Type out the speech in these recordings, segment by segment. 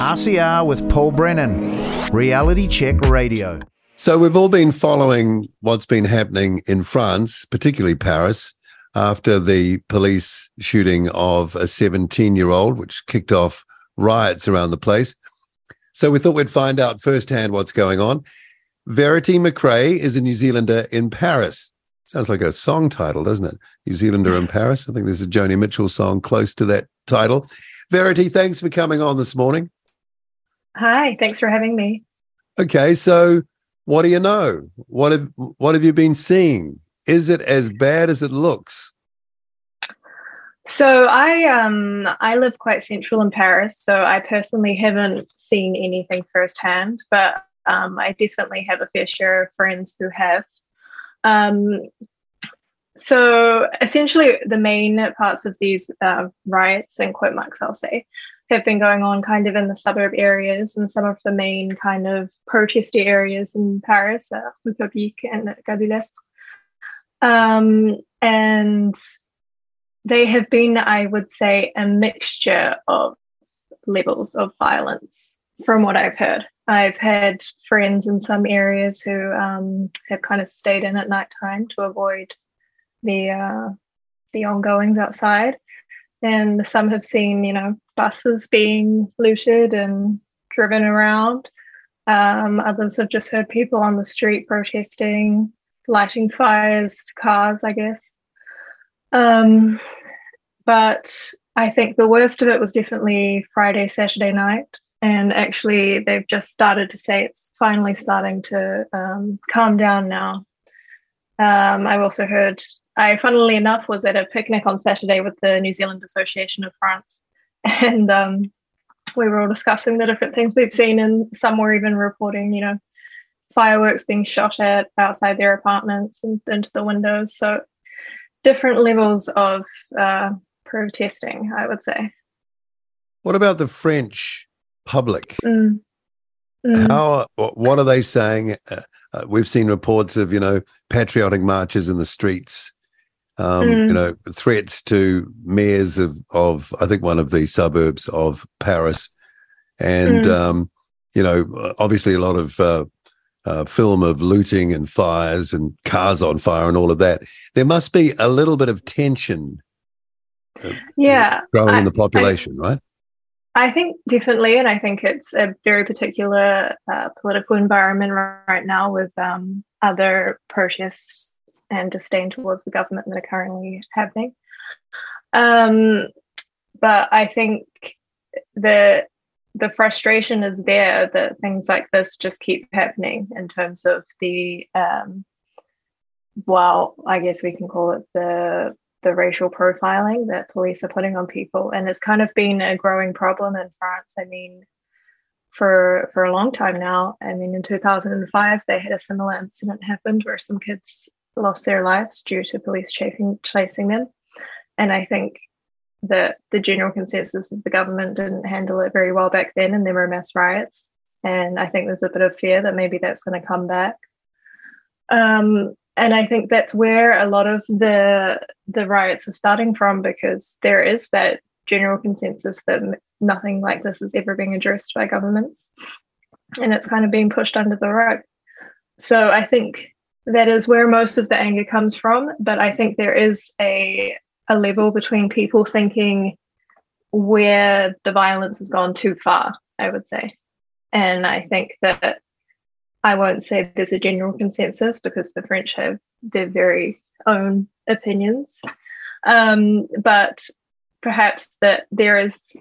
RCR with Paul Brennan, Reality Check Radio. So, we've all been following what's been happening in France, particularly Paris, after the police shooting of a 17 year old, which kicked off riots around the place. So, we thought we'd find out firsthand what's going on. Verity McRae is a New Zealander in Paris. Sounds like a song title, doesn't it? New Zealander in Paris. I think there's a Joni Mitchell song close to that title. Verity, thanks for coming on this morning. Hi, thanks for having me. Okay, so what do you know? What have what have you been seeing? Is it as bad as it looks? So I um I live quite central in Paris, so I personally haven't seen anything firsthand, but um, I definitely have a fair share of friends who have. Um, so essentially, the main parts of these uh, riots and quote marks, I'll say, have been going on kind of in the suburb areas and some of the main kind of protesty areas in Paris, uh, Republique and Gare l'Est. Um, and they have been, I would say, a mixture of levels of violence from what I've heard. I've had friends in some areas who um, have kind of stayed in at night time to avoid the uh, the ongoings outside, and some have seen you know buses being looted and driven around. Um, others have just heard people on the street protesting, lighting fires, cars, I guess. Um, but I think the worst of it was definitely Friday, Saturday night and actually they've just started to say it's finally starting to um, calm down now. Um, I've also heard, I funnily enough was at a picnic on Saturday with the New Zealand Association of France, and um, we were all discussing the different things we've seen, and some were even reporting, you know, fireworks being shot at outside their apartments and into the windows. So different levels of uh, protesting, I would say. What about the French public. Mm. Mm. How? What are they saying? Uh, uh, we've seen reports of you know patriotic marches in the streets. Um, mm. You know threats to mayors of of I think one of the suburbs of Paris, and mm. um, you know obviously a lot of uh, uh, film of looting and fires and cars on fire and all of that. There must be a little bit of tension. Uh, yeah, growing I, in the population, I, right? I think definitely, and I think it's a very particular uh, political environment right now with um, other protests and disdain towards the government that are currently happening. Um, but I think the the frustration is there that things like this just keep happening in terms of the um, well, I guess we can call it the the racial profiling that police are putting on people. And it's kind of been a growing problem in France. I mean for for a long time now. I mean in 2005 they had a similar incident happened where some kids lost their lives due to police chasing chasing them. And i think that the general consensus is the government didn't handle it very well back then and there were mass riots. And i think there's a bit of fear that maybe that's going to come back. Um, and I think that's where a lot of the the riots are starting from because there is that general consensus that nothing like this is ever being addressed by governments, and it's kind of being pushed under the rug. So I think that is where most of the anger comes from. But I think there is a a level between people thinking where the violence has gone too far. I would say, and I think that I won't say there's a general consensus because the French have their very own opinions. Um, but perhaps that there is,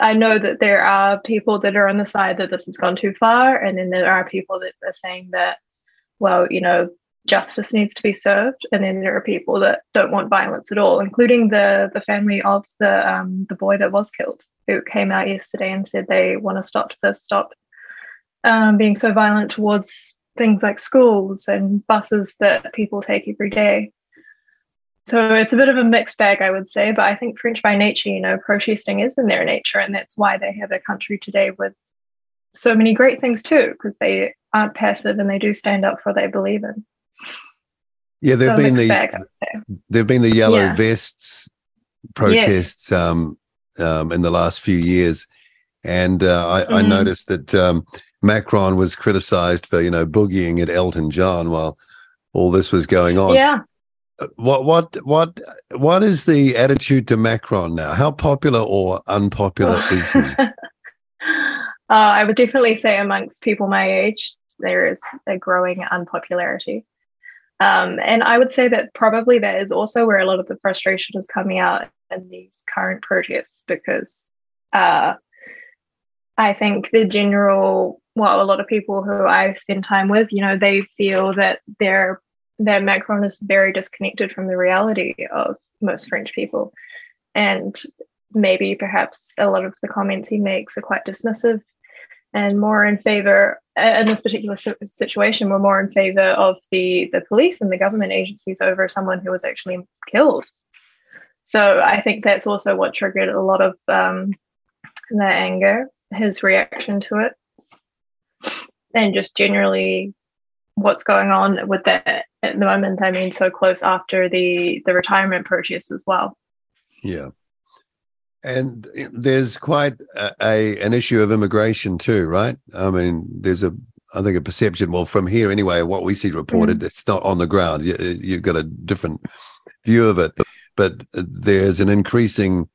I know that there are people that are on the side that this has gone too far, and then there are people that are saying that, well, you know, justice needs to be served, and then there are people that don't want violence at all, including the the family of the um, the boy that was killed, who came out yesterday and said they want to stop this, stop um, being so violent towards things like schools and buses that people take every day. So it's a bit of a mixed bag, I would say. But I think French by nature, you know, protesting is in their nature, and that's why they have a country today with so many great things too, because they aren't passive and they do stand up for what they believe in. Yeah, there've so been the bag, there've been the yellow yeah. vests protests yes. um, um, in the last few years, And uh, I, mm. I, noticed that um, Macron was criticized for, you know, boogieing at Elton John while all this was going on. Yeah. Uh, what what what what is the attitude to Macron now? How popular or unpopular is he? Uh, I would definitely say amongst people my age, there is a growing unpopularity. Um, and I would say that probably that is also where a lot of the frustration is coming out in these current protests because uh, I think the general, well, a lot of people who I spend time with, you know, they feel that their that Macron is very disconnected from the reality of most French people, and maybe perhaps a lot of the comments he makes are quite dismissive and more in favor in this particular situation we're more in favor of the the police and the government agencies over someone who was actually killed. So i think that's also what triggered a lot of um, that anger his reaction to it. And just generally what's going on with that at the moment i mean so close after the the retirement purchase as well. Yeah and there's quite a, a, an issue of immigration too, right? I mean, there's a I think a perception. Well, from here anyway, what we see reported, mm. it's not on the ground. You, you've got a different view of it, but there's an increasing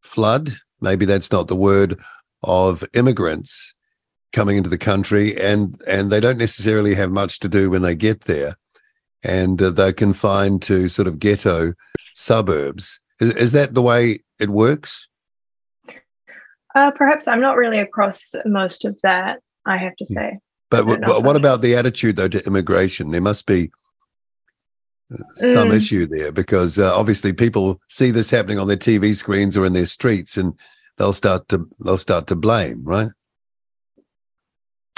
flood. Maybe that's not the word of immigrants coming into the country, and and they don't necessarily have much to do when they get there, and uh, they're confined to sort of ghetto suburbs. Is, is that the way it works? Uh, perhaps I'm not really across most of that. I have to hmm. say. But, but what about the attitude though to immigration? There must be some mm. issue there because uh, obviously people see this happening on their TV screens or in their streets, and they'll start to they'll start to blame, right?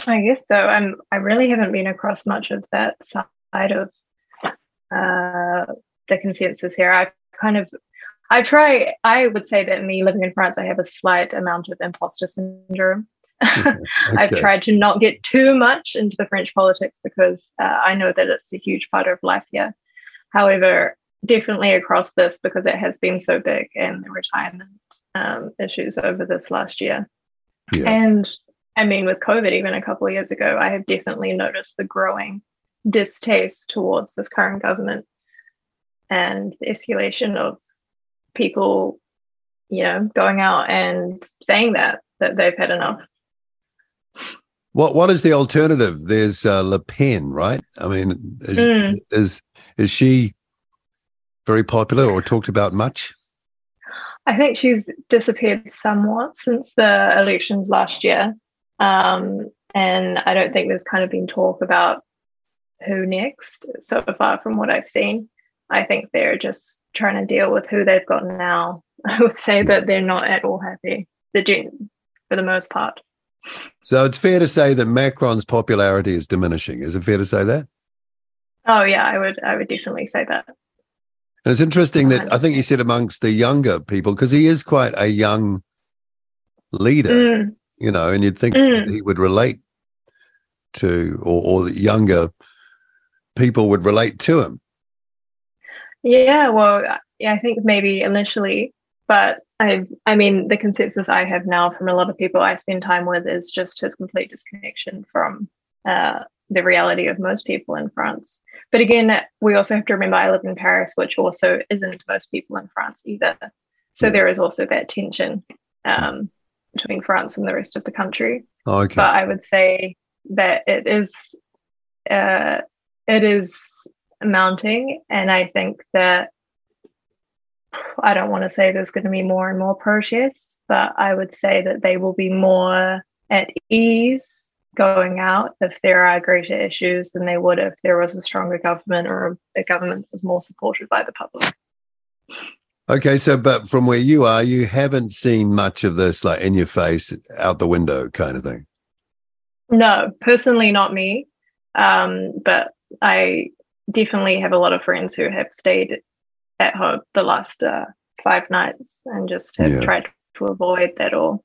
I guess so. I'm. I really haven't been across much of that side of uh, the consensus here. I've kind of I try, I would say that me living in France, I have a slight amount of imposter syndrome. Okay. I've tried to not get too much into the French politics because uh, I know that it's a huge part of life here. However, definitely across this because it has been so big and the retirement um, issues over this last year. Yeah. And I mean, with COVID, even a couple of years ago, I have definitely noticed the growing distaste towards this current government and the escalation of people, you know, going out and saying that that they've had enough. What what is the alternative? There's uh, Le Pen, right? I mean, is, mm. is is she very popular or talked about much? I think she's disappeared somewhat since the elections last year, um, and I don't think there's kind of been talk about who next so far from what I've seen. I think they're just trying to deal with who they've got now. I would say that they're not at all happy, the gen- for the most part. So it's fair to say that Macron's popularity is diminishing. Is it fair to say that? Oh yeah, I would. I would definitely say that. And it's interesting that I think you said amongst the younger people because he is quite a young leader, mm. you know, and you'd think mm. he would relate to, or, or younger people would relate to him. Yeah, well, yeah, I think maybe initially, but I, I mean, the consensus I have now from a lot of people I spend time with is just his complete disconnection from uh, the reality of most people in France. But again, we also have to remember I live in Paris, which also isn't most people in France either. So there is also that tension um, between France and the rest of the country. Oh, okay. But I would say that it is, uh, it is mounting. And I think that I don't want to say there's going to be more and more protests, but I would say that they will be more at ease going out if there are greater issues than they would if there was a stronger government or a government that was more supported by the public. Okay, so but from where you are, you haven't seen much of this like in your face, out the window kind of thing. No, personally, not me. Um, but I definitely have a lot of friends who have stayed at home the last uh, five nights and just have yeah. tried to avoid that all.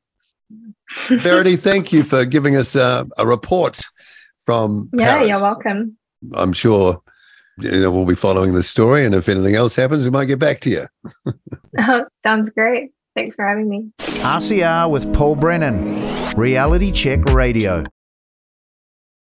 Verity, thank you for giving us uh, a report from. Yeah, Paris. you're welcome. I'm sure you know we'll be following the story, and if anything else happens, we might get back to you. oh, Sounds great. Thanks for having me. RCR with Paul Brennan, Reality Check Radio.